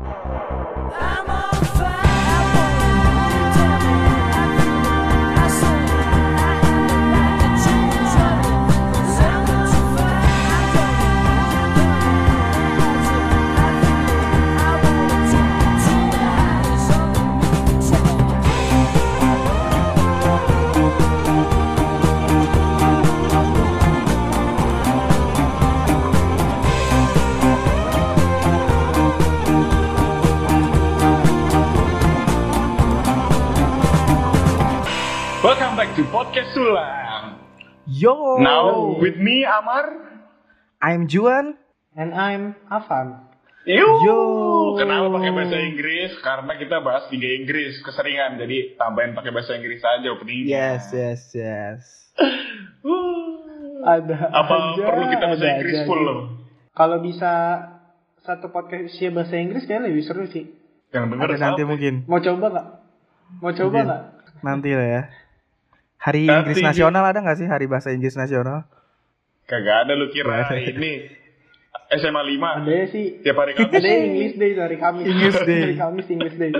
I'm on Amar. I'm Juan. And I'm Avan. Yo. Yo. Kenapa pakai bahasa Inggris? Karena kita bahas Liga Inggris keseringan. Jadi tambahin pakai bahasa Inggris aja openingnya. Yes, yes, yes. Ada Apa aja, perlu kita bahasa ada Inggris aja full loh? Kalau bisa satu podcast isinya bahasa Inggris kayaknya lebih seru sih. Yang denger Ada nanti mungkin. Mau coba nggak? Mau coba nggak? Nanti lah ya. Hari Nanti. Inggris Nasional ada nggak sih hari bahasa Inggris Nasional? Kagak ada lu kira ada. ini SMA 5 Ada ya sih. tiap hari Kamis. Ada English Day dari Kamis. English Day. dari Kamis English Day.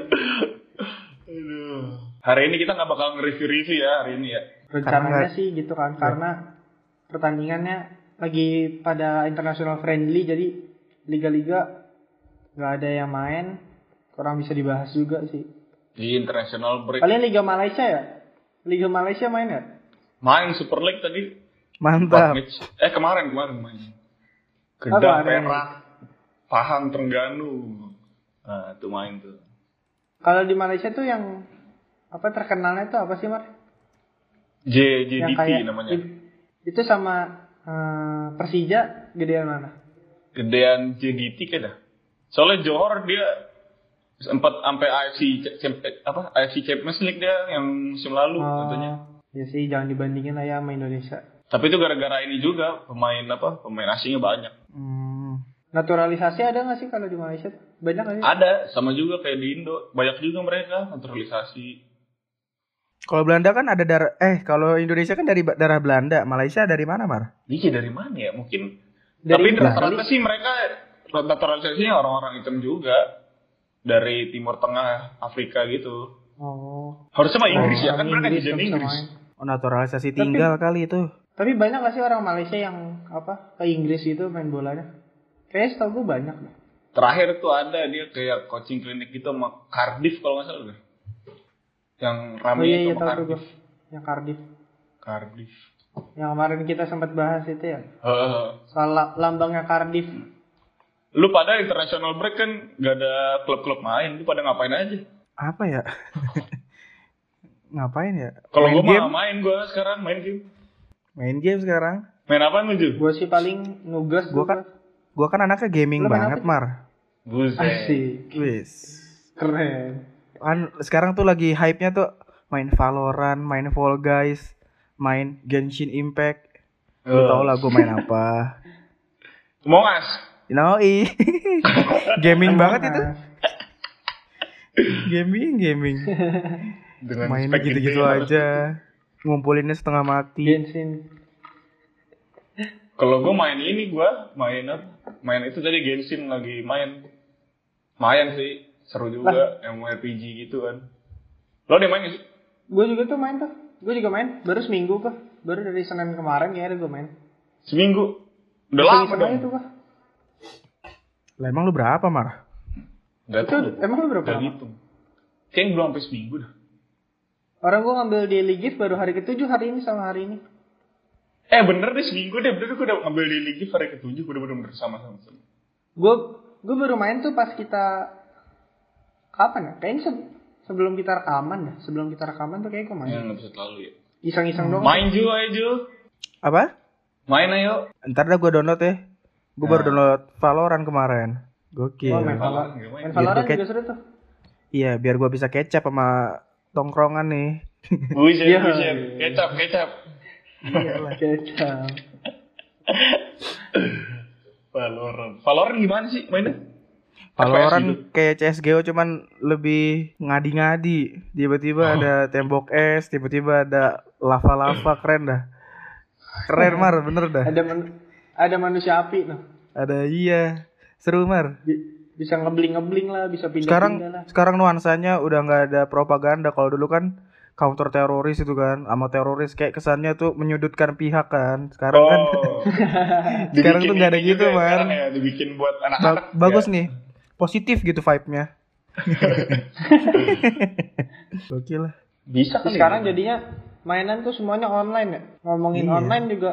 Aduh. Hari ini kita nggak bakal nge-review-review ya hari ini ya. Rencananya nggak- sih gitu kan karena pertandingannya lagi pada international friendly jadi liga-liga nggak ada yang main kurang bisa dibahas juga sih. Di international break. Kalian Liga Malaysia ya? Liga Malaysia main ya? Main Super League tadi Mantap. Eh kemarin kemarin main. Kedah, Perak, Pahang, Terengganu. Nah, itu main tuh. Kalau di Malaysia tuh yang apa terkenalnya tuh apa sih Mar? J JDT namanya. itu sama eh, Persija gedean mana? Gedean JDT kayaknya. Soalnya Johor dia sempat sampai AFC apa AFC Champions League dia yang musim lalu katanya. ya sih jangan dibandingin lah ya sama Indonesia. Tapi itu gara-gara ini juga pemain apa pemain asingnya banyak. Hmm. Naturalisasi ada nggak sih kalau di Malaysia? Banyak nggak sih? Ada sama juga kayak di Indo banyak juga mereka naturalisasi. Kalau Belanda kan ada darah eh kalau Indonesia kan dari darah Belanda, Malaysia dari mana, Mar? Ini dari mana ya? Mungkin Dari tapi Inggris rata-rata sih mereka naturalisasinya orang-orang hitam juga dari Timur Tengah Afrika gitu. Oh. Harusnya mah Inggris ya Orang kan mereka Inggris di Inggris. main. Oh, naturalisasi tinggal kali itu. Tapi banyak gak sih orang Malaysia yang apa ke Inggris gitu main bolanya? Kayaknya setahu gue banyak deh. Terakhir tuh ada dia kayak coaching klinik gitu sama Cardiff kalau nggak salah deh. Yang rame Oh iya itu iya sama Cardiff. gue. Yang Cardiff. Cardiff. Yang kemarin kita sempat bahas itu ya. Heeh. Soal la- lambangnya Cardiff. lu pada international break kan gak ada klub-klub main, lu pada ngapain aja? Apa ya? Ngapain ya? Kalau game? mah main gua sekarang main game. Main game sekarang. Main apa lu? Gue sih paling nugas Gua kan gua kan anaknya gaming banget, apa? Mar. Buset. Asik. Wis. Keren. Kan sekarang tuh lagi hype-nya tuh main Valorant, main Fall Guys, main Genshin Impact. Lu Oh. tau lah gue main apa. Among Us. Noi. gaming banget itu. Gaming, gaming. Dengan Main gitu-gitu aja. Ngumpulinnya setengah mati. Genshin. Kalau gue main ini gue main? Main itu tadi Genshin lagi main. Main sih, seru juga yang RPG gitu kan. Lo udah main gak sih? Gue juga tuh main tuh. Gue juga main. Baru seminggu kok. Baru dari Senin kemarin kayaknya gue main. Seminggu. Udah lama dong. tuh kok. Lah emang lu berapa, Mar? Gak Itu tau. emang lu berapa Gak lama? hitung. Kayaknya belum sampai seminggu dah. Orang gue ngambil daily gift baru hari ketujuh hari ini sama hari ini. Eh bener deh seminggu deh. Bener gue udah ngambil daily gift hari ketujuh. Gue udah bener-bener sama-sama. Gue gue baru main tuh pas kita kapan ya? Kayaknya se- sebelum kita rekaman dah. Sebelum kita rekaman tuh kayak gue main. Ya nggak bisa terlalu ya. Iseng-iseng doang. Main Ju ayo Ju. Apa? Main ayo. Ntar dah gue download ya. Gue baru download Valorant kemarin. Gokil. Oh, main Valorant, main. Valorant juga seru tuh. Iya, biar gue bisa kecap sama tongkrongan nih. Buset, Iya. buset. Kecap, kecap. Kecap. Valorant. Valorant gimana sih mainnya? FPS gitu. Valorant kayak CSGO cuman lebih ngadi-ngadi. Tiba-tiba ada tembok es, tiba-tiba ada lava-lava keren dah. Keren Mar, bener dah. Ada man- ada manusia api tuh. Ada iya. Seru Mar. Bi- bisa ngebling ngebling lah bisa pindah Sekarang pindah lah sekarang nuansanya udah nggak ada propaganda. Kalau dulu kan counter teroris itu kan, sama teroris kayak kesannya tuh menyudutkan pihak kan. Sekarang kan Oh. Sekarang Dibikin tuh nggak ada gitu, ya, sekarang ya, dibikin buat ba- anak-anak. bagus ya. nih, positif gitu vibe-nya. Oke lah. Bisa kali. sekarang ya. jadinya mainan tuh semuanya online ya ngomongin Iya. online juga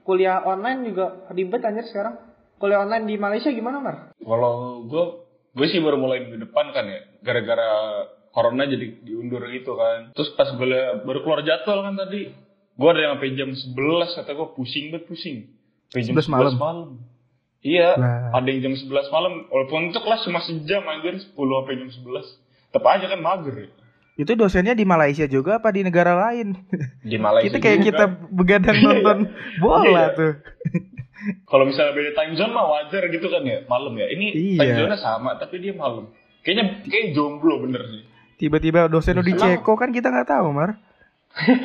kuliah online juga ribet anjir sekarang kuliah online di Malaysia gimana Mar? Kalau gue, gue sih baru mulai minggu depan kan ya, gara-gara corona jadi diundur gitu kan. Terus pas gue baru keluar jadwal kan tadi, gue ada yang sampai jam 11 kata gue pusing banget pusing. Sampai jam 11 malam? Iya, Lah. ada yang jam 11 malam. Walaupun itu kelas cuma sejam anjir, 10 sampai jam 11. Tetap aja kan mager ya. Itu dosennya di Malaysia juga apa di negara lain? Di Malaysia kita kayak juga. kita begadang nonton bola Iya. tuh. Kalau misalnya beda time zone mah wajar gitu kan ya, malam ya. Ini Iya. time zone sama, tapi dia malam. Kayaknya kayak jomblo bener sih. Tiba-tiba dosen lu di Ceko kan kita nggak tahu, Mar.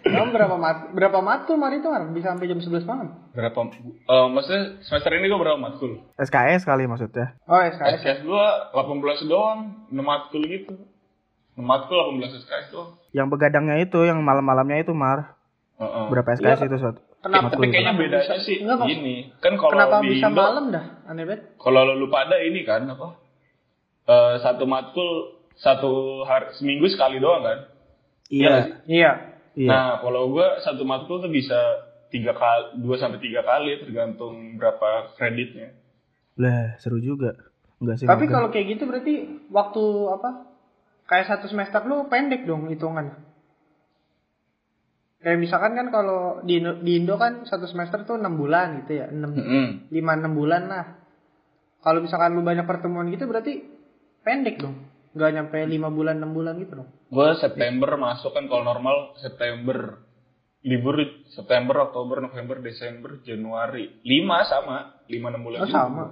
Kamu berapa mat berapa matkul Mar itu Mar bisa sampai jam 11 malam? Berapa? eh maksudnya semester ini gue berapa matkul? SKS kali maksudnya. Oh SKS ya. SKS gue 18 doang, 6 matkul gitu. 6 matkul 18 SKS doang. Yang begadangnya itu, yang malam-malamnya itu, Mar. Heeh. Berapa SKS Iya, itu suatu? Kenapa? Tapi kayaknya bedanya bisa- sih Enggak, gini. Kan kalau Kenapa di bisa Indo, malam dah? Aneh banget. Kalau lu pada ini kan apa? Eh satu matkul satu hari seminggu sekali doang kan? Iya? Iya. Iya. Iya. Nah, kalau gua satu matkul tuh bisa tiga kali, dua sampai tiga kali tergantung berapa kreditnya. Lah, seru juga. Enggak sih. Tapi kalau kayak gitu berarti waktu apa? Kayak satu semester lu pendek dong hitungannya. Kayak misalkan kan kalau di Indo, di Indo kan satu semester tuh 6 bulan gitu ya. 6 Mm-mm. 5 6 bulan lah. Kalau misalkan lu banyak pertemuan gitu berarti pendek dong. Gak nyampe 5 bulan 6 bulan gitu dong. Gua September masuk kan kalau normal September libur September, Oktober, November, Desember, Januari. Lima sama, lima enam bulan. Oh juga. sama.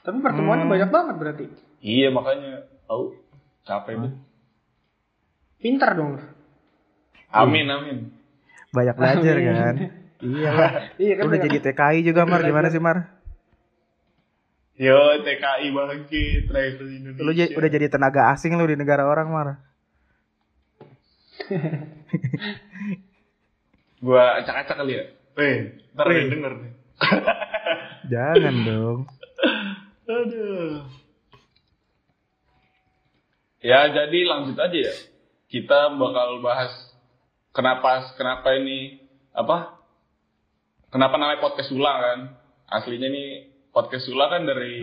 Tapi pertemuannya Hmm. banyak banget berarti. Iya makanya tahu capek banget. Pintar dong. Amin amin. banyak belajar Amin. kan. Iya lah. Iya kan Udah banyak- jadi TKI juga, Mar. Gimana sih, Mar? Yo TKI bangkit Travel Indonesia. Lu j- udah jadi tenaga asing lu di negara orang, Mar. Gua acak-acak kali ya. Eh, ntar Weh. dia denger nih. Jangan dong. Aduh. Ya jadi lanjut aja ya. Kita bakal bahas kenapa kenapa ini apa? Kenapa namanya podcast Sula kan? Aslinya nih podcast Sula kan dari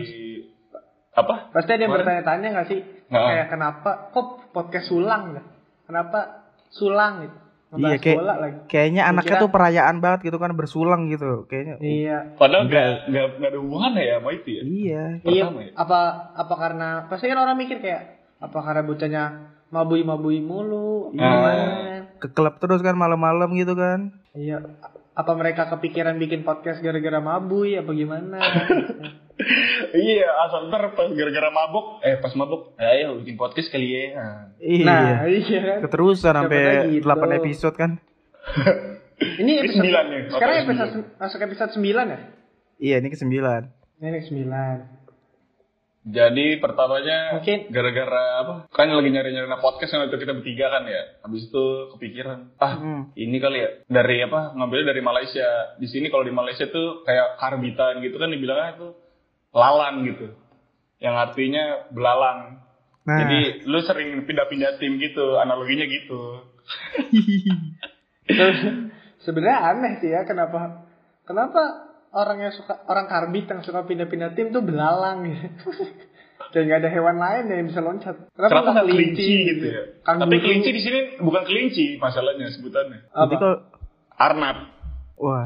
apa? Pasti ada yang bertanya-tanya gak sih? Nah. Kayak kenapa kok podcast sulang ya? Kenapa sulang gitu? Iya, kayak bola lagi. kayaknya Gua anaknya kira- tuh perayaan banget gitu kan bersulang gitu. Kayaknya. Iya. Padahal Enggak. nggak nggak nggak ada hubungannya ya sama itu ya. Iya. Iya, Pertama ya? apa apa karena pasti kan orang mikir kayak apa karena bocahnya mabui-mabui mulu, apa Iya. gimana? Ke klub terus kan malam-malam gitu kan. Iya, apa mereka kepikiran bikin podcast gara-gara mabui apa gimana? Iya, asal ntar pas gara-gara mabuk, eh pas mabuk, ayo bikin podcast kali ya. Nah. Iya. nah, iya kan. Keterusan Siapa sampai gitu. 8 episode kan. Ini episode sembilan nih, Sekarang episode masuk episode 9 ya? Iya, ini ke-9. Ini 9. Jadi pertamanya Mungkin- gara-gara apa? Kan lagi nyari-nyari podcast yang waktu kita bertiga kan ya. Habis itu kepikiran, ah Hmm. ini kali ya dari apa? Ngambilnya dari Malaysia. Di sini kalau di Malaysia tuh kayak karbitan gitu kan dibilangnya tuh lalang gitu. Yang artinya belalang. Nah, Jadi lu sering pindah-pindah tim gitu, analoginya gitu. Sebenarnya aneh sih ya kenapa kenapa orang yang suka orang karbit yang suka pindah-pindah tim tuh belalang gitu. Kayak nggak ada hewan lain yang bisa loncat. Kenapa nggak nggak kelinci gitu ya? Kanguru. Tapi kelinci di sini bukan kelinci masalahnya sebutannya. Apa? kalau Arnab. wah,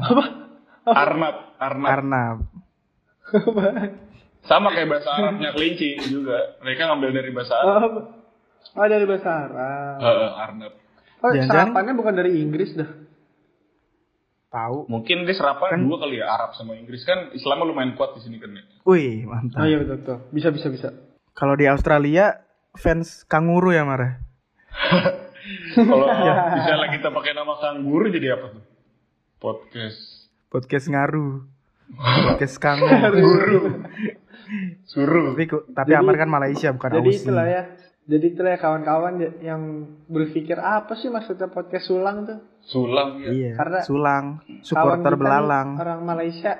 Arnab, Arnab. Arnab. Sama kayak bahasa Arabnya kelinci juga. Mereka ngambil dari bahasa Arab. Oh, dari bahasa Arab. Heeh, Arnab. Oh, serapannya bukan dari Inggris dah. Tahu. Mungkin dia serapan Kan- dua kali ya Arab sama Inggris kan Islam lumayan kuat di sini kan ya. Wih, Oh mantap. iya betul betul. Bisa bisa bisa. Kalau di Australia fans kanguru ya, Mar? Kalau misalnya kita pakai nama kanguru jadi apa tuh? Podcast Podcast ngaru. Podcast kanguru. guru. Suruh. Tapi tapi Jadi- Amar kan Malaysia bukan Jadi Aussie. itulah ya. Jadi itulah ya kawan-kawan ya- yang berpikir apa sih maksudnya podcast sulang tuh? Sulam ya. Iya. Karena Sulang, supporter belalang. orang Malaysia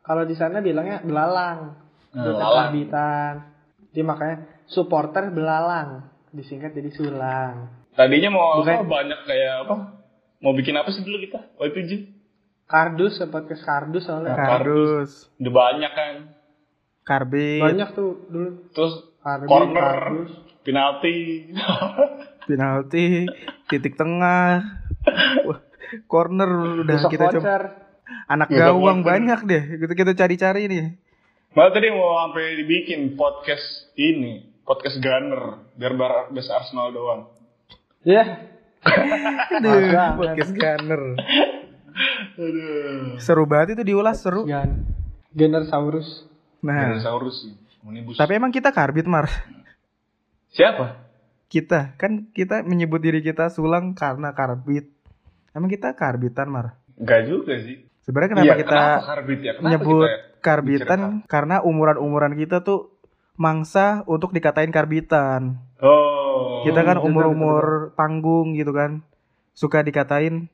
kalau di sana bilangnya belalang. Hmm, Udah lalang. terbitan. Jadi makanya supporter belalang disingkat jadi sulang. Tadinya mau Bukan. apa, banyak kayak apa? Mau bikin apa sih dulu kita? Y7? Kardus ya podcast kardus soalnya. Kardus, Udah banyak kan. karbit, Banyak tuh dulu Terus kardus, corner, kardus. penalti. penalti, titik tengah, corner udah Besok kita coba. Anak Besok gawang voucher. banyak deh. Kita kita cari-cari nih. Malah tadi mau sampai dibikin podcast ini, podcast Gunner, biar bar bahasa Arsenal doang. Ya. Aduh, Masa, podcast gunner. Aduh. Seru banget itu diulas seru. Gan. Genersaurus. Nah, Dinosaurus sih. Tapi emang kita karbit mar. siapa? Kita kan kita menyebut diri kita sulang karena karbit. Emang kita karbitan mar. Enggak juga sih. Sebenarnya kenapa Iya, kita kenapa karbit ya? Kenapa menyebut kita ya? karbitan karena umuran-umuran kita tuh mangsa untuk dikatain karbitan. Oh. Kita kan betul, umur-umur tanggung gitu kan. Suka dikatain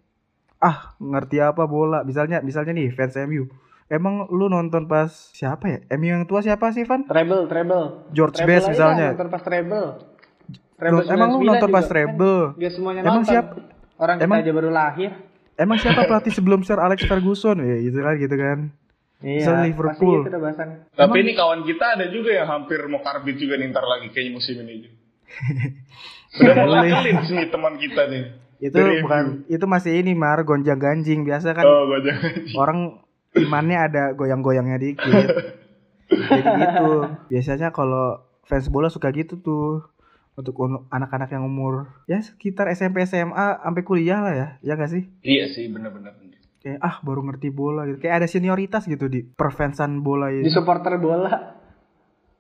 ah ngerti apa bola. Misalnya misalnya nih fans MU. Emang lu nonton pas siapa ya? MU yang tua siapa sih, Van? Treble, treble. George Treble Best misalnya. Nonton pas treble. Emang lu 99 nonton pas juga. treble? Kan Gak semuanya Emang nonton. siap- Orang kita emang- aja baru lahir. Emang siapa pelatih sebelum Sir Alex Ferguson? Ya gitu kan gitu kan. Iya. Misal Liverpool. Pasti gitu. Tapi ini kawan kita ada juga yang hampir mau karbit juga nih ntar lagi kayaknya musim ini. Sudah mulai teman kita nih. Itu Dari bukan itu masih ini mar gonjang ganjing biasa kan Oh, banyak. orang imannya ada goyang-goyangnya dikit. Jadi gitu. Biasanya kalau fans bola suka gitu tuh untuk anak-anak yang umur ya sekitar SMP SMA sampai kuliah lah ya. Ya gak sih? Iya sih, benar-benar. Kayak ah baru ngerti bola gitu. Kayak ada senioritas gitu di perfansan bola Di ini. supporter bola.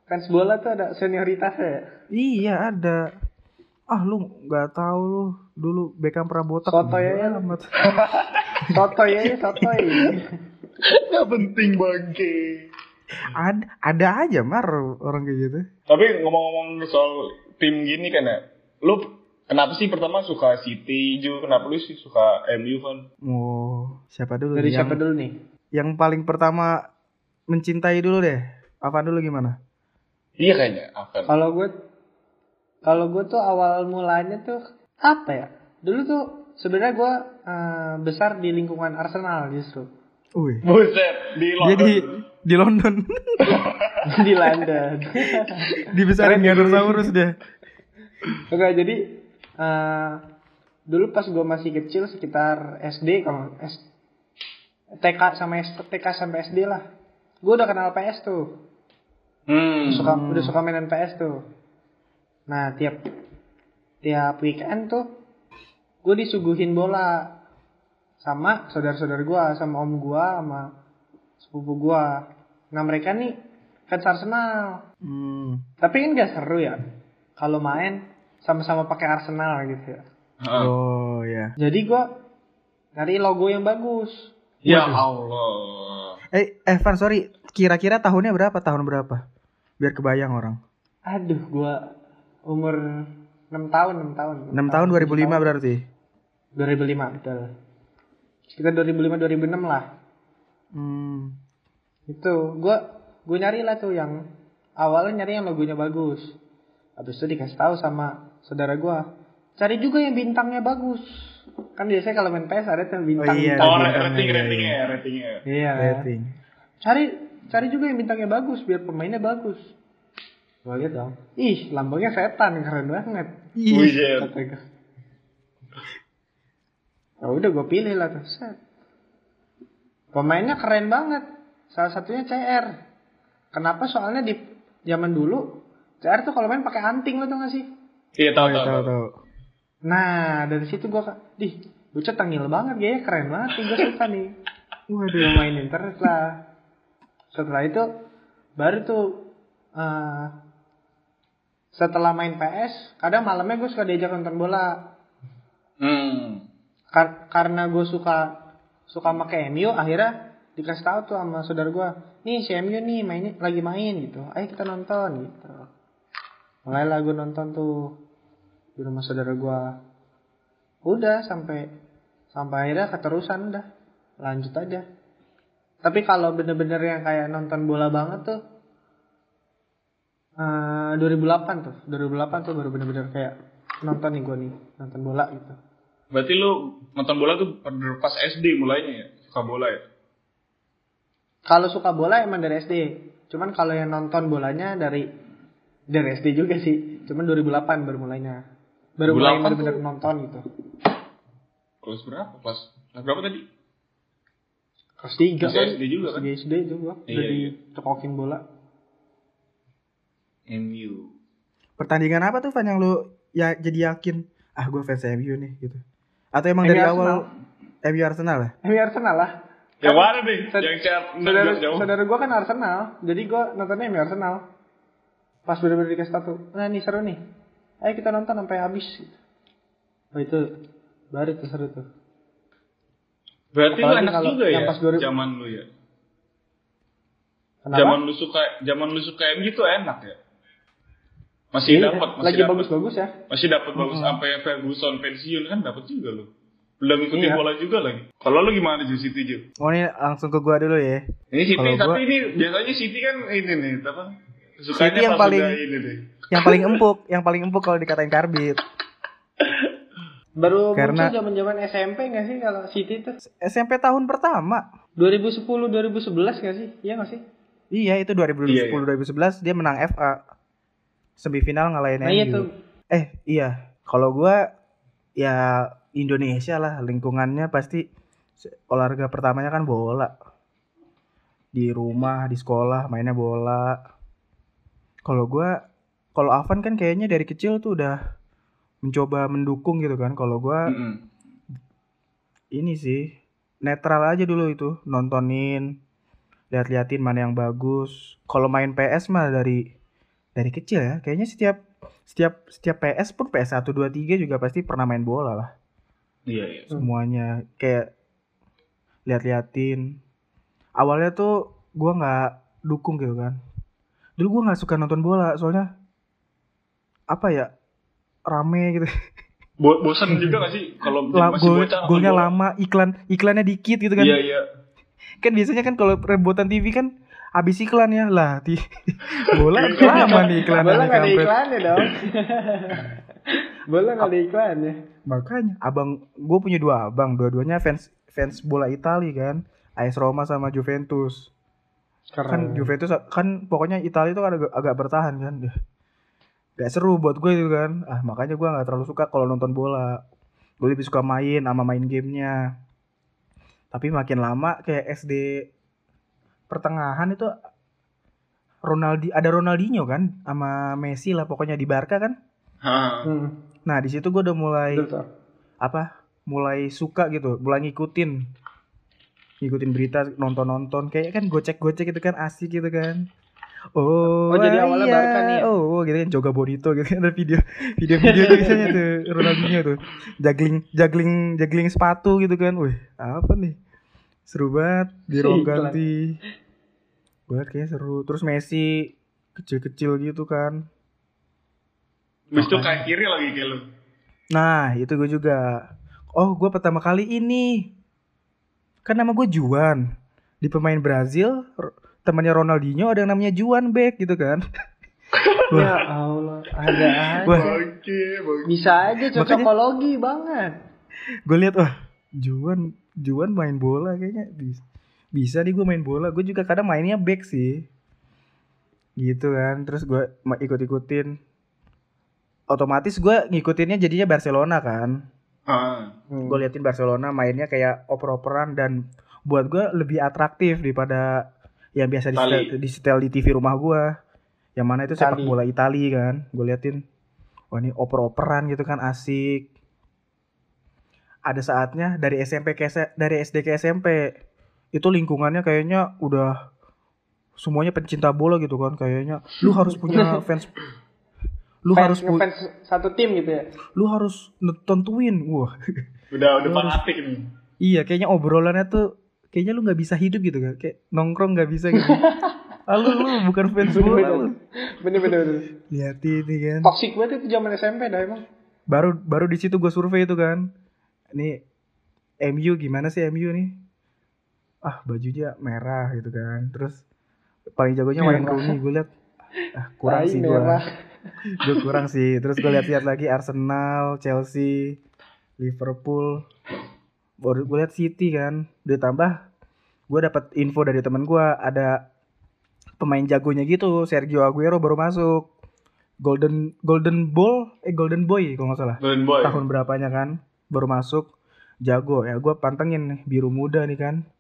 Fans bola tuh ada senioritasnya ya. Iya ada. Ah lu nggak tahu lu dulu Beckham pernah botak. Sotoy aja lu. amat. Sotoy aja, sotoy. Gak penting bangke. Ada ada aja mar orang kayak gitu. Tapi ngomong-ngomong soal tim gini kan ya, lu kenapa sih pertama suka City juga? Kenapa lu sih suka MU kan? Oh siapa dulu? Dari nih? siapa yang, dulu nih? yang paling pertama mencintai dulu deh. Apa dulu gimana? Iya kayaknya, Akan. Kalau gue kalau gue tuh awal mulanya tuh apa ya? Dulu tuh sebenarnya gue eh, besar di lingkungan Arsenal justru. Wih. Buset, di London. Dia di di London. di London. Dibesarin Keren Ganosaurus dia. Oke, jadi eh, dulu pas gue masih kecil sekitar SD kalau S TK sama S- TK sampai SD lah. Gue udah kenal PS tuh. Hmm. Suka udah suka mainin PS tuh. Nah, tiap tiap weekend tuh gue disuguhin bola sama saudara-saudara gue, sama om gue, sama sepupu gue. Nah mereka nih fans Arsenal. Hmm. Tapi kan gak seru ya kalau main sama-sama pakai Arsenal gitu ya. Oh ya. Jadi gua nyari logo yang bagus. Ya Allah. Eh, Evan sorry. Kira-kira tahunnya berapa? Tahun berapa? Biar kebayang orang. Aduh, gua umur 6 tahun, 6 tahun. 6 tahun 2005 berarti. 2005 betul. Sekitar 2005 2006 lah. Hmm. Itu gua gua nyari lah tuh yang awalnya nyari yang logonya bagus. Habis itu dikasih tahu sama saudara gua, cari juga yang bintangnya bagus. Kan biasanya kalau main PS ada tuh bintang. iya, Oh, bintangnya, rating, iya, ratingnya iya. ya, ratingnya. Iya. Rating. Cari cari juga yang bintangnya bagus biar pemainnya bagus. Gua lihat dong. Ih, lambangnya setan keren banget. Ih. Ya udah gue pilih lah tuh. Set. Pemainnya keren banget. Salah satunya CR. Kenapa? Soalnya di zaman dulu CR tuh kalau main pakai anting lo tuh gak sih? Iya, tahu, Tahu tahu. tahu. Nah dari situ gue dih bocah tengil banget ya keren banget gue suka nih. Waduh. Gue mainin terus lah. Setelah itu baru tuh eh, setelah main PS kadang malamnya gue suka diajak nonton bola Hmm. Kar- karena gue suka suka pakai MU akhirnya dikasih tahu tuh sama saudara gua nih CMU nih main lagi main gitu. Ayo kita nonton gitu. Mulailah gue nonton tuh di rumah saudara gua. Udah sampai sampai akhirnya keterusan udah lanjut aja. Tapi kalau bener-bener yang kayak nonton bola banget tuh eh 2008 tuh. 2008 tuh baru bener-bener kayak nonton nih gua nih nonton bola gitu Berarti lu nonton bola tuh pada pas SD mulainya ya? Suka bola ya? Kalau suka bola emang dari SD. Cuman kalau yang nonton bolanya dari dari SD juga sih. Cuman 2008 baru mulainya. Baru mulai 2008 bener-bener tuh- nonton gitu. Kelas berapa? Kelas, berapa tadi? Kelas 3 Masih SD juga kan? SD itu gua. Iya, Udah iya. bola. MU. Pertandingan apa tuh Van yang lu ya jadi yakin ah gue fans MU nih gitu. Atau emang MU dari Arsenal. awal MU Arsenal lah? MU Arsenal lah. Yang mana nih? Yang chat Saudara, jauh. saudara gua kan Arsenal. Jadi gua nontonnya MU Arsenal. Pas bener-bener dikasih tahu, nah nih seru nih. Ayo kita nonton sampai habis. Oh itu baru tuh seru tuh. Berarti lu enak juga ya pas 2000 zaman lu ya? Kenapa? Zaman lu suka zaman lu suka MU tuh enak ya? Masih Iya, dapat, masih lagi dapat. bagus-bagus ya. Masih dapat bagus sampai Ferguson pensiun kan dapat juga lu. Udah ngikutin Iya. bola juga lagi. Kalau lu gimana Ju City Ju? Oh ini langsung ke gua dulu ya. Ini City Kalau tapi gua- ini biasanya City kan ini nih apa? Sukanya City yang paling- ini deh. Yang paling empuk, yang paling empuk kalau dikatain karbit. Baru Karena- muncul zaman-zaman SMP gak sih kalau City tuh? SMP tahun pertama. 2010 2011 gak sih? Iya gak sih? Iya itu 2010 2011 dia menang FA. Semifinal ngalahin Nah MU. iya tuh. Eh iya, kalau gua ya Indonesia lah lingkungannya pasti olahraga pertamanya kan bola. Di rumah, di sekolah mainnya bola. Kalau gua kalau Avan kan kayaknya dari kecil tuh udah mencoba mendukung gitu kan. Kalau gua Mm-mm. ini sih netral aja dulu itu nontonin lihat-liatin mana yang bagus kalau main PS mah dari dari kecil ya kayaknya setiap setiap setiap PS pun PS 1 2 3 juga pasti pernah main bola lah Iya iya. semuanya kayak lihat-liatin awalnya tuh gua nggak dukung gitu kan dulu gua nggak suka nonton bola soalnya apa ya rame gitu Bo bosan juga gak sih kalau La- masih gol- bocah golnya bola? lama iklan iklannya dikit gitu kan Iya iya. kan biasanya kan kalau rebutan TV kan habis iklan ya? Lah di bola Iya. lama nih iklan Bola gak ada iklannya dong. Bola gak ada iklannya. makanya abang gue punya dua abang. Dua-duanya fans fans bola Itali kan. AS Roma sama Juventus. Kan Juventus kan pokoknya Italia itu kan agak, agak bertahan kan. Gak seru buat gue itu kan. Ah makanya gue nggak terlalu suka kalau nonton bola. Gue lebih suka main sama main gamenya. Tapi makin lama kayak SD pertengahan itu Ronaldi ada Ronaldinho kan sama Messi lah pokoknya di Barca kan. Hmm, nah di situ gue udah mulai betul apa mulai suka gitu mulai ngikutin. Ngikutin berita nonton nonton kayak kan gocek gocek gitu kan asik gitu kan. Oh Oh, jadi awalnya iya. Barca nih ya? oh oh, gitu kan Joga Bonito gitu kan ada video video video tuh biasanya tuh Ronaldinho tuh. Juggling juggling juggling sepatu gitu kan. Wih apa nih? Seru banget di ruang Iklan. ganti gue liat kayaknya seru terus Messi kecil-kecil gitu kan Terus tuh kayak kiri lagi kayak lu. Nah, itu gue juga. Oh, gue pertama kali ini. Kan nama gue Juan. Di pemain Brazil, temannya Ronaldinho ada yang namanya Juan Beck gitu kan. Ya Allah, ada aja. Wah. Bisa aja Makanya- cocokologi banget. gue lihat wah, Juan Juan main bola kayaknya bisa. Bisa nih gue main bola. Gue juga kadang mainnya back sih. Gitu kan. Terus gue ikut-ikutin. Otomatis gue ngikutinnya jadinya Barcelona kan. Ah. Hmm. gue liatin Barcelona mainnya kayak oper-operan dan buat gue lebih atraktif daripada yang biasa di setel, di setel di TV rumah gue yang mana itu sepak Itali. bola Itali kan gue liatin oh ini oper-operan gitu kan asik ada saatnya dari SMP ke dari SD ke SMP itu lingkungannya kayaknya udah semuanya pencinta bola gitu kan kayaknya. Lu harus punya fans lu fans, harus pu- ngefans satu tim gitu ya. lu harus tentuin wah. Udah udah Lu harus- fanatik nih. Iya, kayaknya obrolannya tuh kayaknya lu nggak bisa hidup gitu kan? Kayak nongkrong nggak bisa gitu. Ah, lu, lu bukan fans bola. lu bener bener bener. Lihat ini kan. Toxic banget itu zaman SMP dah emang. Baru baru di situ gue survei itu kan. Ini MU gimana sih MU nih ah bajunya merah gitu kan. Terus paling jagonya Wayne. Rooney. Gue liat ah, kurang Tai sih gue gue kurang sih. Terus gue lihat-lihat lagi Arsenal Chelsea Liverpool. Baru gue lihat City kan. Ditambah gue dapat info dari temen gue ada pemain jagonya gitu Sergio Aguero baru masuk. Golden Golden Ball eh Golden Boy kalau nggak salah. Golden Boy. tahun berapanya kan baru masuk. Jago. Ya gue pantengin nih biru muda nih kan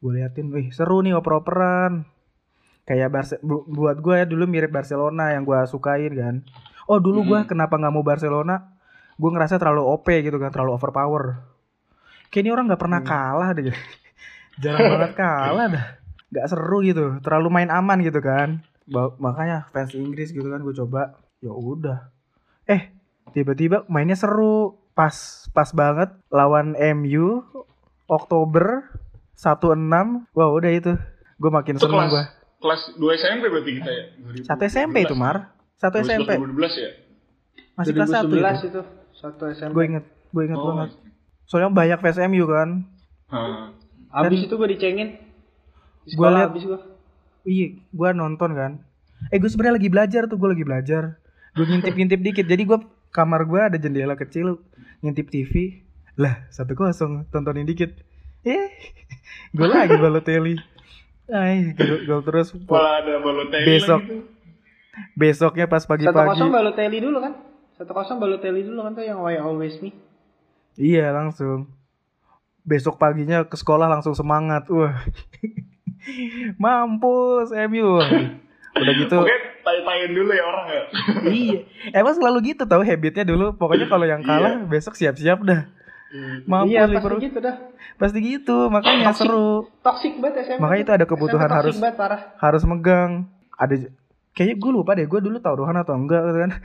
gue liatin wih seru nih oper-operan. Kayak Barce bu- buat gue ya dulu mirip Barcelona yang gue sukain kan. Oh dulu gue kenapa nggak mau Barcelona? Gue ngerasa terlalu OP gitu kan terlalu overpower. Kayak ini orang nggak pernah kalah deh. Jarang banget kalah dah. Nggak seru gitu terlalu main aman gitu kan. Ba- makanya fans Inggris gitu kan gue coba ya udah. Eh tiba-tiba mainnya seru pas pas banget lawan MU Oktober 16 wah udah itu. Gue makin Itu seneng kelas gue kelas 2 SMP berarti kita ya. satu SMP itu Mar. Satu SMP 2012 ya. masih kelas satu 2011 itu itu satu SMP gue inget gue inget Oh. banget. soalnya banyak fans MU kan. Hah. abis Dan- itu gue dicengin. Sekolah liat- abis gue iya gue nonton kan. Eh gue sebenarnya lagi belajar tuh gue lagi belajar. Gue ngintip ngintip dikit. Jadi gue kamar gue ada jendela kecil ngintip TV lah satu kosong. Tontonin dikit eh gue lagi Balotelli. Ay, gol, gol terus Malah ada Balotelli Besok. lagi tuh. besoknya pas satu kosong pagi-pagi Balotelli dulu kan? Satu kosong Balotelli dulu kan tuh yang Why Always Me. Iya langsung. Besok paginya ke sekolah langsung semangat. Wah. Mampus MU udah gitu. Oke, dulu ya orang ya. iya. Emang selalu gitu tau habitnya dulu. Pokoknya kalau yang kalah besok siap-siap dah mampus iya pasti Liverpool gitu dah. Pasti gitu makanya Toxic. seru. toxic banget SMP Makanya tuh. itu ada kebutuhan harus- banget, parah. harus megang. Ada kayaknya gue lupa deh gue dulu taruhan atau enggak gitu kan.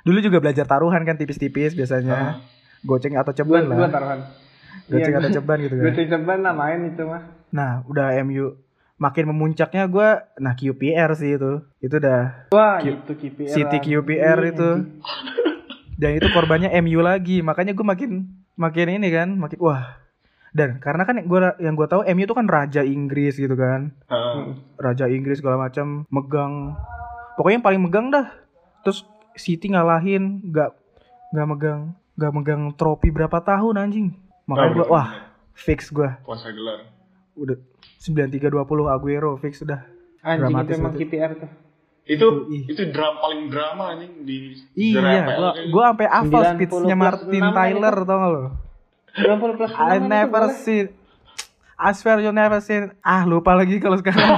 Dulu juga belajar taruhan kan tipis-tipis biasanya. Goceng atau gue ceban gue lah. taruhan. Goceng Iya, atau ceban gitu gue kan ceban lah main itu mah. Nah udah MU makin memuncaknya gue nah QPR sih itu. Itu udah wah Q- itu KPR City. QPR Iya, itu dan itu korbannya MU lagi. Makanya gue makin makin ini kan makin wah. Dan karena kan gue yang gue tahu MU itu kan raja Inggris gitu kan. Hah. raja Inggris segala macam megang. Pokoknya yang paling megang dah. Terus City ngalahin nggak nggak megang nggak megang trofi berapa tahun anjing. Makanya gue wah fix gue Puasa gelar. udah 9320 Aguero fix udah anjing itu Dramatis emang itu. KPR tuh Itu itu drama paling drama anjing di iya gua gua sampai hafal 90 speechnya Martin 6 Tyler tau gak lo? 90 plus I 6 never seen I swear you never seen ah lupa lagi kalau sekarang.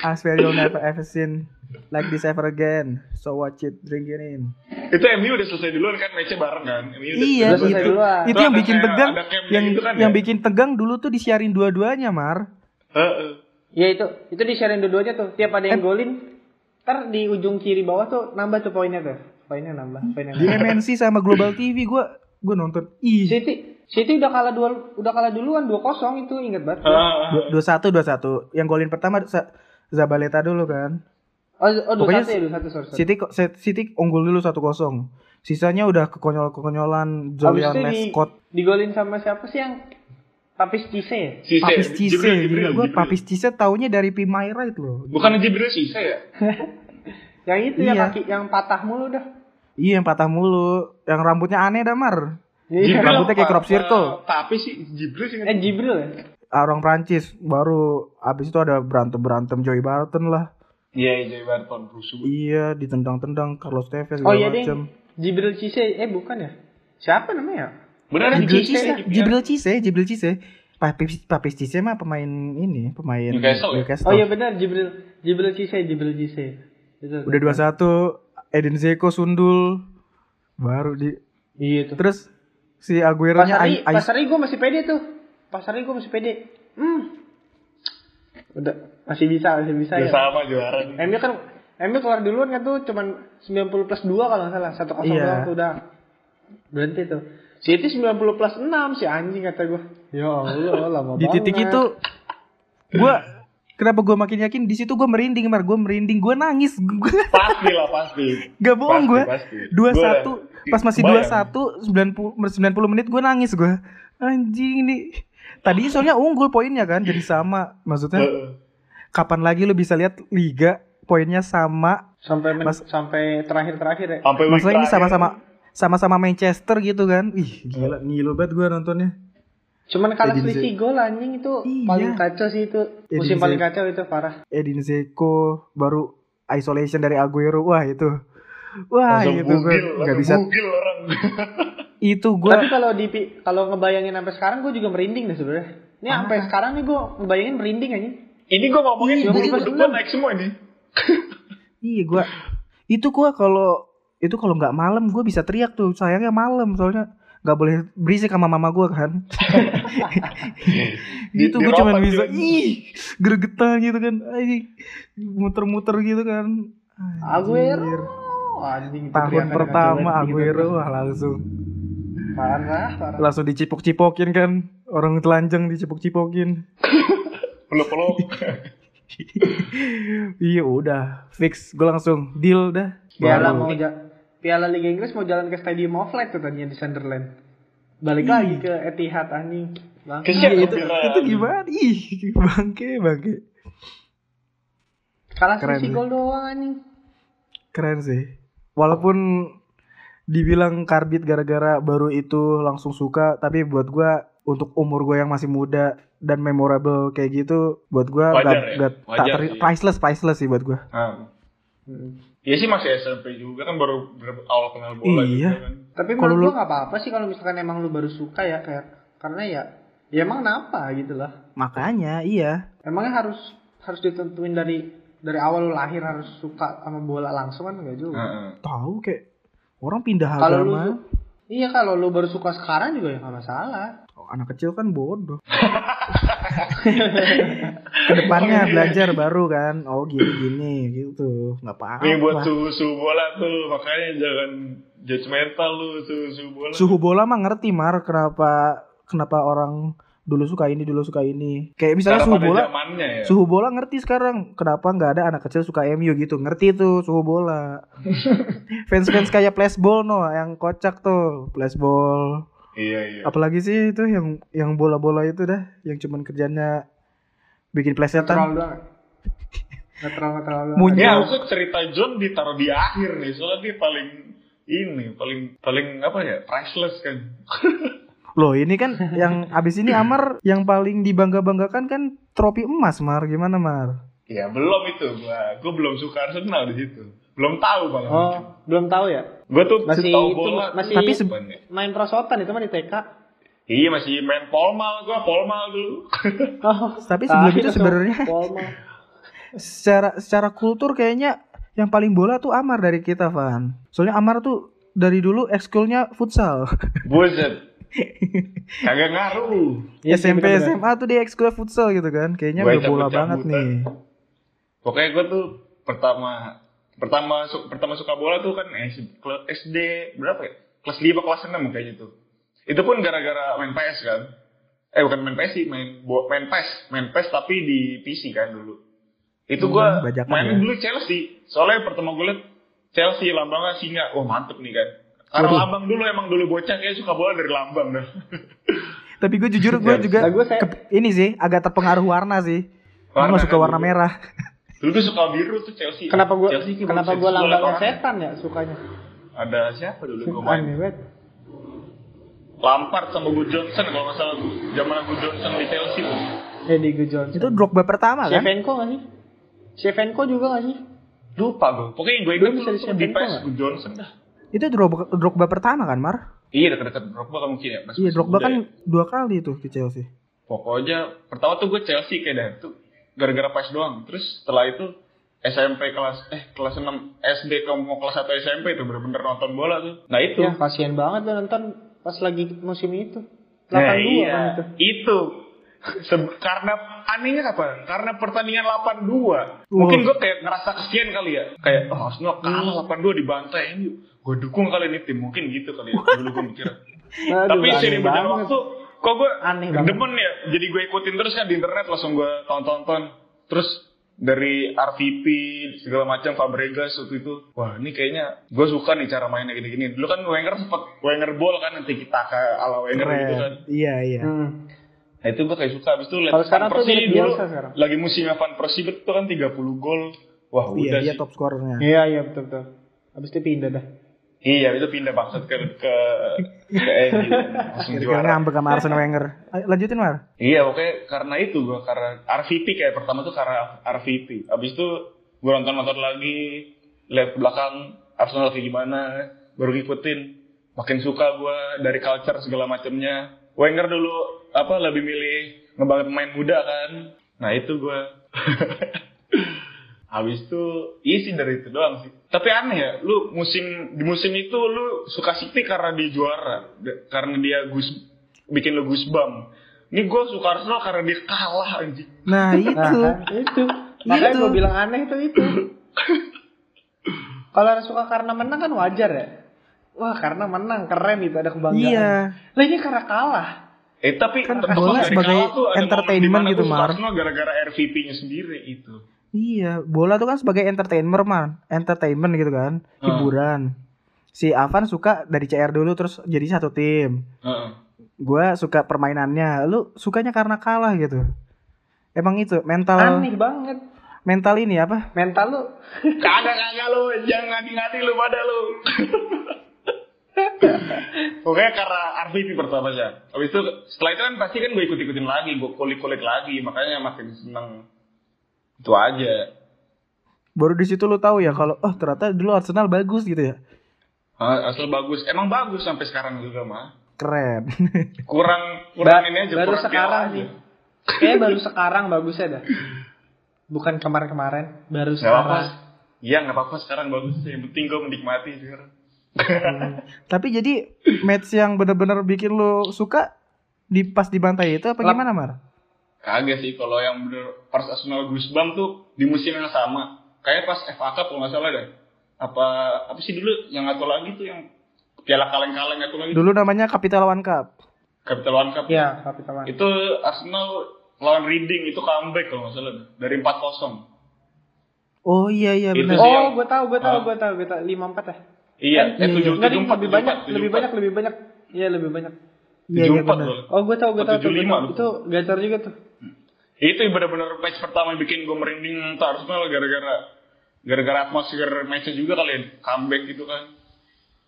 I swear you'll never ever seen like this ever again. So watch it drink it in. Itu MU udah selesai duluan kan matchnya bareng kan. MU udah- iya udah itu selesai duluan. itu yang bikin tegang yang gitu kan yang ya? bikin tegang dulu tuh disiarin dua-duanya mar. Heeh. Ya itu, itu di sharein dua-duanya tuh. Tiap ada yang golin, ntar di ujung kiri bawah tuh nambah tuh poinnya tuh. Poinnya nambah, poinnya di nambah. MNC sama Global TV gua gua nonton ih City, City udah kalah dua, udah kalah duluan 2-0 itu inget banget. Heeh. dua satu dua satu yang golin pertama Zabaleta dulu kan Oh, oh Pokoknya satu ya, dua satu sorry. sorry. City kok City unggul dulu 1-0. Sisanya udah kekonyol-kekonyolan Julian itu di, digolin sama siapa sih yang Papis Cisse ya? Cisse. Papis Cisse. Jibril, gua Jibril. Papis Cisse taunya dari P. My Right loh. Bukan Jibril Cisse ya? Yang itu yang Iya. kaki yang patah mulu dah. Iya yang patah mulu, yang rambutnya aneh damar. Iya. Rambutnya kayak crop circle. Tapi sih Jibril sih. Eh Jibril ya? Orang Prancis baru abis itu ada berantem berantem Joey Barton lah. Iya, iya, Barton rusuh. Iya ditendang-tendang Carlos Tevez Oh iya macam. ding. Jibril Cisse, eh bukan ya? Siapa namanya? Benar Jibril Cisse, Cisse, Jibril. Jibril Cisse, Jibril Cisse. Papis Papis Cisse mah pemain ini, pemain Newcastle ya? Oh iya benar Jibril Jibril Cisse, Jibril Cisse. Itu. Udah 2-1 Edin Zeko sundul baru di Iya tuh. terus si Aguero-nya Pasari, ai- ai- Pasari gue masih pede tuh. Pasari gue masih pede. Hmm. Udah masih bisa, masih bisa Ya ya. sama juara nih. MU kan MU keluar duluan kan tuh cuman 90 plus 2 kalau nggak salah. 1 0 Iya. doang tuh udah. Berhenti tuh. City 90 plus 6 si anjing kata gue. Ya Allah, lama Di titik banget. itu gua kenapa gua makin yakin di situ gua merinding, Mar. Gua merinding, gua nangis. Gua Pasti lah pasti. gak bohong pasti. Dua satu pas masih dua satu sembilan puluh sembilan puluh menit gue nangis gue anjing nih tadi soalnya unggul poinnya kan jadi sama maksudnya Heeh. kapan lagi lu bisa lihat liga poinnya sama sampai men- Mas- sampai terakhir-terakhir ya. Sampai masalah ini terakhir. sama-sama sama-sama Manchester gitu kan ih gila ngilu banget gue nontonnya Cuman kalah Edin selisih gol anjing itu Iya. paling kacau sih itu. Edin Musim paling kacau itu parah. Edin Zeko baru isolation dari Aguero wah itu wah Langsung itu gue nggak bisa bugil orang. itu gue Tapi kalau di kalau ngebayangin sampai sekarang gue juga merinding deh sebenarnya. Ini Ah. sampai sekarang nih gue ngebayangin merinding aja. Ini gue ngomongin bulu gue naik semua ini. Iya gua itu gua kalau itu kalau nggak malam gua bisa teriak tuh. Sayangnya malam soalnya nggak boleh berisik sama mama gua kan. Gitu gua cuma bisa ih gregetan gitu kan. Muter-muter gitu kan. Aguero. Anjing tahun pertama gitu. Aguero wah langsung. Parah, parah. langsung dicipok-cipokin kan. Orang telanjang dicipok-cipokin. Peluk-peluk. iya udah fix. Gua langsung deal dah Piala Baru. mau ja- Piala Liga Inggris mau jalan ke Stadium of Light tuh tadinya di Sunderland. Balik lagi ke Etihad anjing. Bang. Kesian Iya, itu itu gimana ih bangke bangke Kalah Keren sih. gol doang anjing. Keren sih. Walaupun dibilang karbit gara-gara baru itu langsung suka, tapi buat gua untuk umur gua yang masih muda dan memorable kayak gitu, buat gua Wajar nggak ya? nggak tak teri- sih. priceless priceless sih buat gua. Nah, Iya sih masih SMP juga kan baru awal kenal bola Iya. juga kan. Tapi Kalau menurut lu- gua nggak apa-apa sih kalau misalkan emang lu baru suka ya kayak karena ya ya emang kenapa gitu lah. Makanya iya. Emangnya harus harus ditentuin dari dari awal lu lahir harus suka sama bola langsung kan enggak juga. Heeh. Tahu kayak orang pindah Kalau lu agama. su- Iya kalau lu baru suka sekarang juga ya nggak masalah. Anak kecil kan bodoh. Ke depannya belajar baru kan. Oh gini-gini gitu. nggak apa-apa. Ini buat suhu-suhu bola tuh, makanya jangan judgmental lu suhu-suhu bola. Suhu bola mah ngerti Mar kenapa kenapa orang dulu suka ini dulu suka ini. Kayak misalnya Karena suhu bola ya. Suhu bola ngerti sekarang kenapa nggak ada anak kecil suka MU gitu ngerti tuh suhu bola fans-fans kayak flashball no yang kocak tuh flashball Iya iya. apalagi sih itu yang yang bola-bola itu dah yang cuman kerjanya bikin Netral plesetan doang. Netral netral. Munyul. Ya maksud cerita John ditaruh di akhir nih, soalnya dia paling ini paling paling apa ya priceless kan. loh ini kan yang abis ini Amar yang paling dibangga-banggakan kan trofi emas Mar gimana Mar Ya belum itu gua, gua belum suka Arsenal di situ. Belum tahu malah. Oh, belum tahu ya? Gua tuh Masih tahu itu, bola. masih- Tapi ya? Main prosotan itu mah di TK. Iya masih main polmal gua, polmal dulu. Oh, Tapi sebelum itu sebenarnya- secara secara kultur kayaknya yang paling bola tuh Amar dari kita Van soalnya Amar tuh dari dulu ekskulnya futsal Buset. Kagak ngaruh. Iya sih, SMP bener-bener. SMA tuh dia ekskul futsal gitu kan kayaknya Gua udah bola banget nih Pokoknya gua tuh pertama pertama su- pertama suka bola tuh kan SD, SD berapa ya? Kelas 5 kelas 6 kayaknya tuh. Itu pun gara-gara main PS kan. Eh bukan main PS sih, main main PES, main PES tapi di PC kan dulu. Itu gua Hmm, bajakan main ya. dulu Chelsea. Soalnya pertama gue liat Chelsea lambangnya singa. Wah mantep nih kan. Karena Waduh. lambang dulu emang dulu bocah kayak suka bola dari lambang dah. tapi gue jujur gue Ya, juga Nah, gue saya- ke- ini sih agak terpengaruh warna sih gue Warna nggak suka kan warna dulu. merah Dulu tuh suka biru tuh Chelsea. Kenapa gua Chelsea kenapa gua ya, lambangnya setan ya sukanya? Ada siapa dulu gue main? Lampard sama Gu Johnson kalau nggak salah zaman Gu Johnson di Chelsea tuh. Eddie Gu Johnson. itu Drogba pertama kan Shevchenko nggak sih? Shevchenko juga nggak sih? Lupa gue. Pokoknya yang gue ingat bisa tuh di di PES? Gu Johnson dah. itu Drogba, Drogba pertama kan Mar Iya dekat-dekat Drogba kan mungkin ya. pas iya Drogba kan ya. dua kali tuh di Chelsea Pokoknya pertama tuh gue Chelsea kayak dah tuh gara-gara PES doang. Terus setelah itu SMP kelas eh kelas 6 SD ke mau kelas 1 SMP itu bener-bener nonton bola tuh. Nah itu. Ya kasihan banget lo nonton pas lagi musim itu. 82 Nah, kan iya. itu. Itu. Se- karena anehnya apa? Karena pertandingan 82. Mungkin gue kayak ngerasa kesian kali ya. Kayak oh Arsenal kalah 82 dibantai ini. Gue dukung kali ini tim. Mungkin gitu kali ya. Dulu gue mikir. Tapi sering berjalan waktu kok gue Aneh banget. demen ya. Jadi gue ikutin terus kan di internet langsung gue tonton-tonton. Terus dari RVP segala macam Fabregas waktu itu. Wah ini kayaknya gue suka nih cara mainnya gini-gini. Dulu kan Wenger sempet Wenger ball kan nanti kita ke ala Wenger gitu kan. Keren. Iya iya. Hmm. Nah itu gue kayak suka. Habis itu Kalau sekarang tuh Persie dulu biasa sekarang. lagi musimnya Van Persie itu kan 30 gol. Wah Iya udah dia sih. top scorernya. Iya iya betul betul. Habis itu pindah dah. Iya itu pindah maksud ke ke ke MU langsung Kira-kira juara. ngambek sama Arsene Wenger. Lanjutin Mar. Iya pokoknya karena itu gue karena RVP kayak pertama tuh karena RVP. Abis itu gue nonton nonton lagi lihat belakang Arsenal kayak gimana baru ngikutin makin suka gue dari culture segala macamnya. Wenger dulu apa lebih milih ngebangun pemain muda kan. Nah itu gue. Habis itu isi dari itu doang sih. Tapi aneh ya, lu musim di musim itu lu suka City karena dia juara, karena dia gus bikin lu goosebump. Ini gue suka Arsenal karena dia kalah anjing. Nah itu. Nah, kan, itu. Makanya Gitu. gue bilang aneh itu itu. Kalau suka karena menang kan wajar ya. Wah karena menang keren gitu ada kebanggaan. Iya. Lah ini karena kalah. Eh tapi Kan bola sebagai tuh entertainment gitu, Mar. Arsenal gara-gara RVP-nya sendiri itu. Iya, bola tuh kan sebagai entertainer man, entertainment gitu kan, Hmm. hiburan. Si Avan suka dari CR dulu terus jadi satu tim. Heeh. Gua suka permainannya, lu sukanya karena kalah gitu. Emang itu mental Aneh banget. mental ini apa? Mental lu Kagak kagak lu, jangan ngadi-ngadi lu pada lu. Pokoknya karena RVP pertama ya. Habis itu setelah itu kan pasti kan gue ikut-ikutin lagi, gue kulik-kulik lagi, makanya makin seneng. Itu aja. Baru di situ lu tahu ya kalau oh ternyata dulu Arsenal bagus gitu ya. Ah, Asal bagus, emang bagus sampai sekarang juga mah. Keren. Kurang kurang Ba- ini aja. baru kurang sekarang sih. Kayaknya baru sekarang bagusnya dah. Bukan kemarin-kemarin, baru Gak sekarang. Iya nggak apa-apa sekarang bagus. Yang penting gue menikmati sekarang. Tapi jadi match yang bener-bener bikin lu suka di pas dibantai itu apa Lap- gimana Mar? Kagak sih kalau yang bener pas Arsenal Goosebump tuh di musim yang sama. Kayak pas FA Cup kalau nggak salah deh. Apa apa sih dulu yang ngatur lagi tuh yang piala kaleng-kaleng ngatur lagi. Dulu namanya Capital One Cup. Capital One Cup. Iya, kapitawan. Itu Arsenal lawan Reading itu comeback kalau nggak salah deh. dari 4-0. Oh iya iya Itu benar. Oh, yang- gue tahu, gue tahu, Ah. gue tahu, gue tahu. Lima empat ya. Iya, Kan- eh iya, tujuh Enggak, tujuh ding, empat lebih banyak, lebih banyak, lebih banyak. Iya, lebih banyak. Iya iya benar. Oh, gue tahu, gue tahu, tuh, gue 75 tahu. Itu gacor juga tuh. Itu benar-benar match pertama yang bikin gue merinding tuh Arsenal gara-gara gara-gara atmosfer matchnya juga kali ya, comeback gitu kan.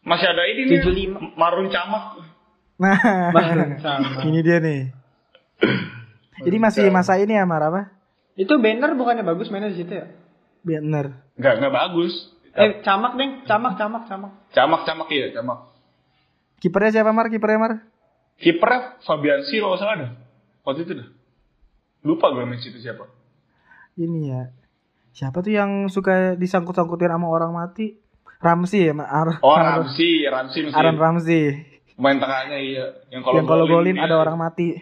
Masih ada ini nih 75. Marun Camak. Nah, sama. ini dia nih. Jadi masih masa ini ya Mar apa? Itu banner bukannya bagus mainnya di situ ya? Bener. Nggak nggak bagus. Eh, camak deng, camak, camak, camak. Camak Camak iya Camak. Kipernya siapa Mar? Kipernya Mar? Kipernya Fabian nggak salah dah. Waktu itu dah. Lupa gue match itu siapa. Ini ya. Siapa tuh yang suka disangkut-sangkutin sama orang mati? Ramsey ya, Ar Oh Ar- Ramsey, Ramsey masih Aaron Ramsey. main tengahnya iya. Yang kalau yang kalau golin dia- ada orang mati.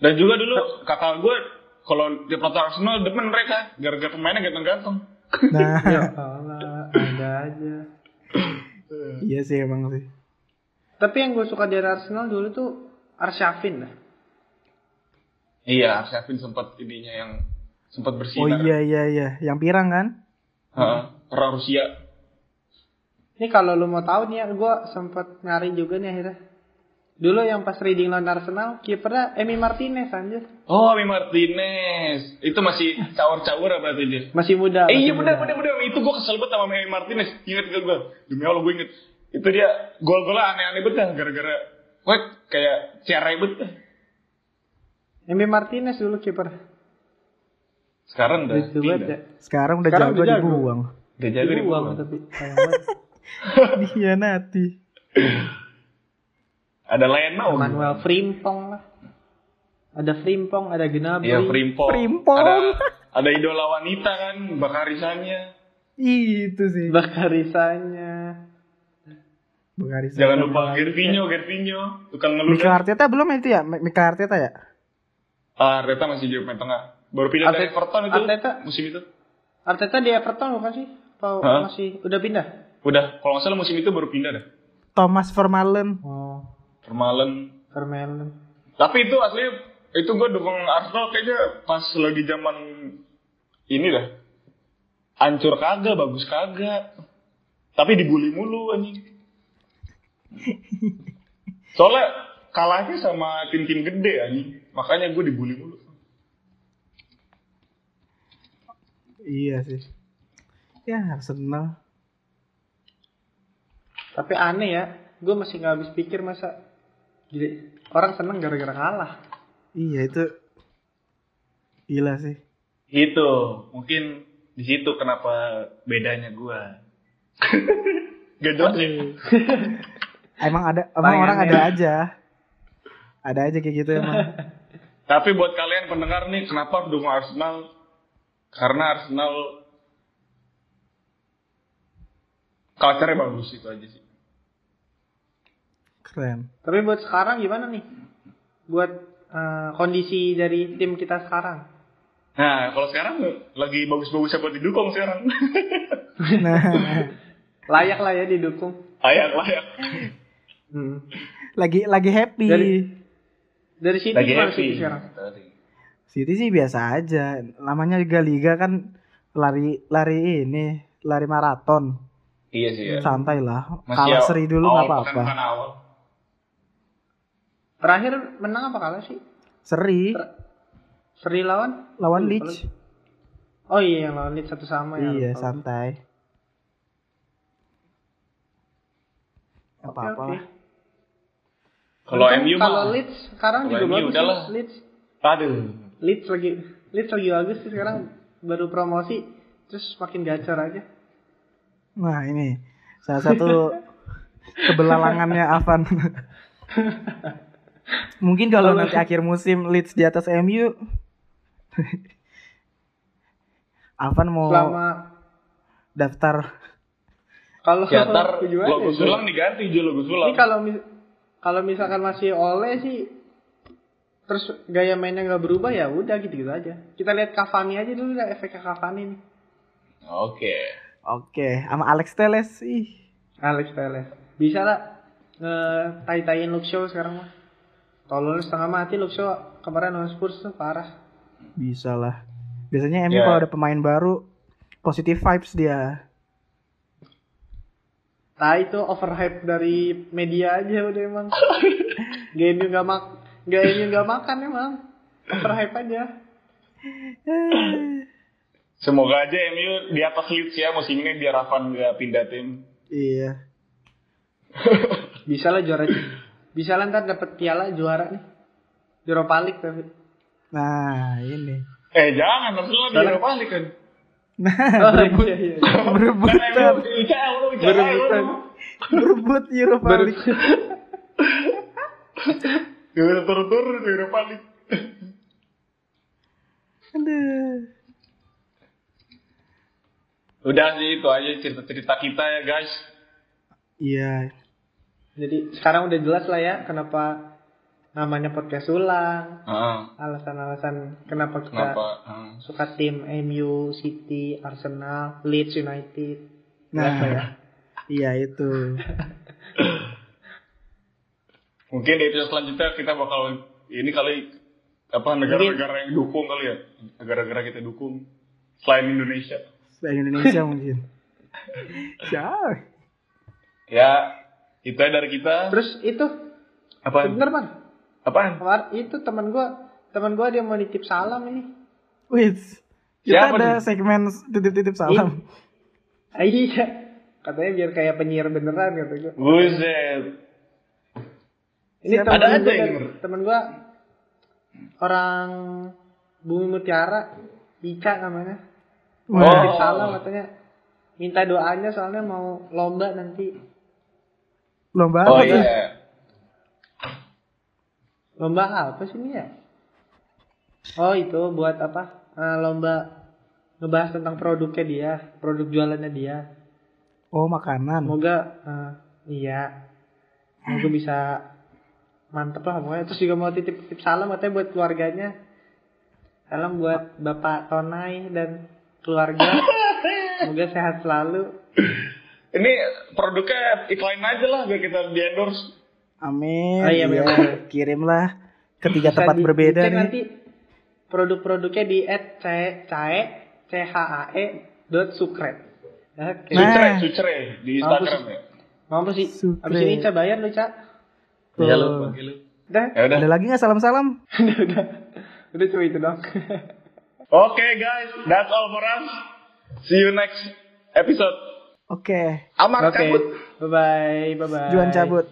Dan juga dulu kakak gue kalau di penonton Arsenal demen mereka gara-gara pemainnya ganteng-ganteng. Nah, Ya Allah, ada aja. iya sih emang sih. Tapi yang gue suka dari Arsenal dulu tuh Arsyafin dah. Iya, Shevin sempat ininya yang sempat Oh bersinar. iya iya iya, yang pirang kan? Heeh, orang Rusia. Ini kalau lu mau tahu nih ya, gue sempet nyari juga nih akhirnya. Dulu yang pas reading lawan Arsenal, kipernya Emi Martinez anjir. Oh, Ami Martinez. Itu masih caur-caur apa tuh dia? Masih muda. Eh, masih iya muda. benar benar benar itu gue kesel banget sama Ami Martinez. Ingat ke gue. Demi Allah gue inget. Itu dia gol-golnya aneh-aneh banget dah, gara-gara gue kayak cerai banget. Emi Martinez dulu kiper. Sekarang udah pindah. Sekarang udah Sekarang jago udah jago. dibuang. Udah jago di Dibuang bawah. tapi sayang banget. Dikhianati. Ada Leno. Manuel Frimpong lah. Ada Frimpong, ada Gnabry. Iya, Frimpong. Frimpong. Ada ada idola wanita kan, Bakarisannya. Itu sih. Bakarisanya. Bengari Jangan lupa Gervinho, Gervinho, tukang ngeluh. Mikel Arteta belum itu ya? Mi- Mikel Arteta ya? Ah, Arteta masih jadi pemain tengah. Baru pindah dari Arteta- Everton itu Arteta. musim itu. Arteta di Everton bukan sih? Apa Hah? masih udah pindah? Udah, kalau nggak salah musim itu baru pindah dah. Thomas Vermaelen. Oh. Vermaelen. Vermaelen. Tapi itu asli itu gue dukung Arsenal kayaknya pas lagi zaman ini dah. Hancur kagak, bagus kagak. Tapi dibully mulu anjing. Soalnya kalahnya sama tim-tim gede anjing. Makanya gue dibully mulu. Iya sih. Ya Arsenal. Tapi aneh ya, gue masih nggak habis pikir masa jadi orang seneng gara-gara kalah. Iya itu. Gila sih. Gitu. Mungkin di situ kenapa bedanya gue. Gak jelas ya. Emang ada emang orang ada Bayangannya. aja. Ada aja kayak gitu emang. Tapi buat kalian pendengar nih, kenapa dukung Arsenal? Karena Arsenal culture-nya bagus itu aja sih. Keren. Tapi buat sekarang gimana nih? Buat eh, kondisi dari tim kita sekarang. Nah, kalau sekarang lagi bagus-bagusnya buat didukung sekarang. Nah, Layak lah ya didukung. layak, layak. Hmm. lagi lagi happy. Dari- Dari sini Lagi gimana happy. City sekarang? City sih biasa aja. Namanya juga liga kan lari lari ini, lari maraton. Iya sih ya. Santai lah. Kalah seri dulu nggak apa-apa. Terakhir menang apa kalah sih? Seri Ter- Seri lawan? lawan Lupa Leeds. Oh iya yang lawan Leeds satu sama ya. Iya, santai. Apa-apa oke. lah. Kalau MU kalau Leeds sekarang juga MU bagus udahlah. sih, Leeds. aduh. Leeds lagi Leeds lagi bagus sih sekarang baru promosi terus makin gacor aja. Nah, ini salah satu kebelalangannya Avan. Mungkin kalau nanti akhir musim Leeds di atas MU Avan mau Selama daftar kalau Ya ntar tujuannya logo sulang diganti juga logo sulang. Ini kalau mis- kalau misalkan masih oleh sih terus gaya mainnya nggak berubah ya udah gitu-gitu aja. Kita lihat Cavani aja dulu lah efeknya Cavani nih. Oke. Oke, sama Alex Teles ih. Alex Telles. Bisa lah nge-tai-taiin Luke Shaw sekarang mah. Tolol setengah mati Luke Shaw kemarin lawan Spurs tuh parah. Bisa lah. Biasanya MU Ya. kalau ada pemain baru positive vibes dia. Nah itu overhype dari media aja udah emang. Game nggak mak, game nggak makan emang. Overhype aja. Semoga aja MU di atas Leeds ya musim ini biar Ravan nggak pindah tim. Iya. Bisa lah juara. Bisa lah ntar dapet piala juara nih. Europa League tapi. Nah, ini. Eh jangan, Arsenal di. Europa League kan. Nah, Oh, berebut, iya, iya. berebutan, Kan MU di ICL, lu ICL, Berebutan. berebut Europa League. Gak bisa turun-turun di Europa League. Aduh. Udah sih itu aja cerita-cerita kita ya guys. Iya, Jadi sekarang udah jelas lah ya kenapa namanya podcast ulang. Ah, Alasan-alasan kenapa kita kenapa? Ah. suka tim MU, City, Arsenal, Leeds United. Lah ya. Iya itu. Mungkin di episode selanjutnya kita bakal ini kali apa negara-negara yang dukung kali ya. Negara-negara kita dukung selain Indonesia. Selain Indonesia mungkin. Ya, Ya, itu dari kita. Terus itu Apa? bener man. Apaan? Kemar itu teman gua teman gua dia mau nitip salam ini. wait. Kita Siapa ada nih? segmen titip-titip salam. Iya. Katanya biar kayak penyiar beneran gua. Buset. Ini Siapa? temen Ada gua aja yang temen gua orang Bumi Mutiara, Ica namanya. Wah. nitip salam katanya. Minta doanya soalnya mau lomba nanti. Lomba Oh apa tuh? iya. Lomba apa sih ini ya? Oh itu buat apa? Eh, lomba ngebahas tentang produknya dia, produk jualannya dia. Oh, makanan. Semoga eh, iya. Semoga bisa mantep lah pokoknya. Terus juga mau titip-titip salam katanya buat keluarganya. Salam buat Bapak Tonai dan keluarga. Semoga sehat selalu. Ini produknya iklanin aja lah biar kita di endorse. Amin. Oh, iya, benar. Kirimlah ke tiga tempat di- berbeda nih. nanti produk-produknya di at cae c h a e dot sukret. Oke. Nah. Sucre, sucre di Instagram ya. Mampus sih. Sukret. Abis ini Ca bayar lu, Ca. Iya lu, bagi lu. Udah. Ya udah. Ada lagi nggak salam-salam? udah, udah. Udah cuma itu dong. Oke guys, that's all for us. See you next episode. Oke. Aman Oke. kabut. Bye bye. Bye bye. Juan cabut.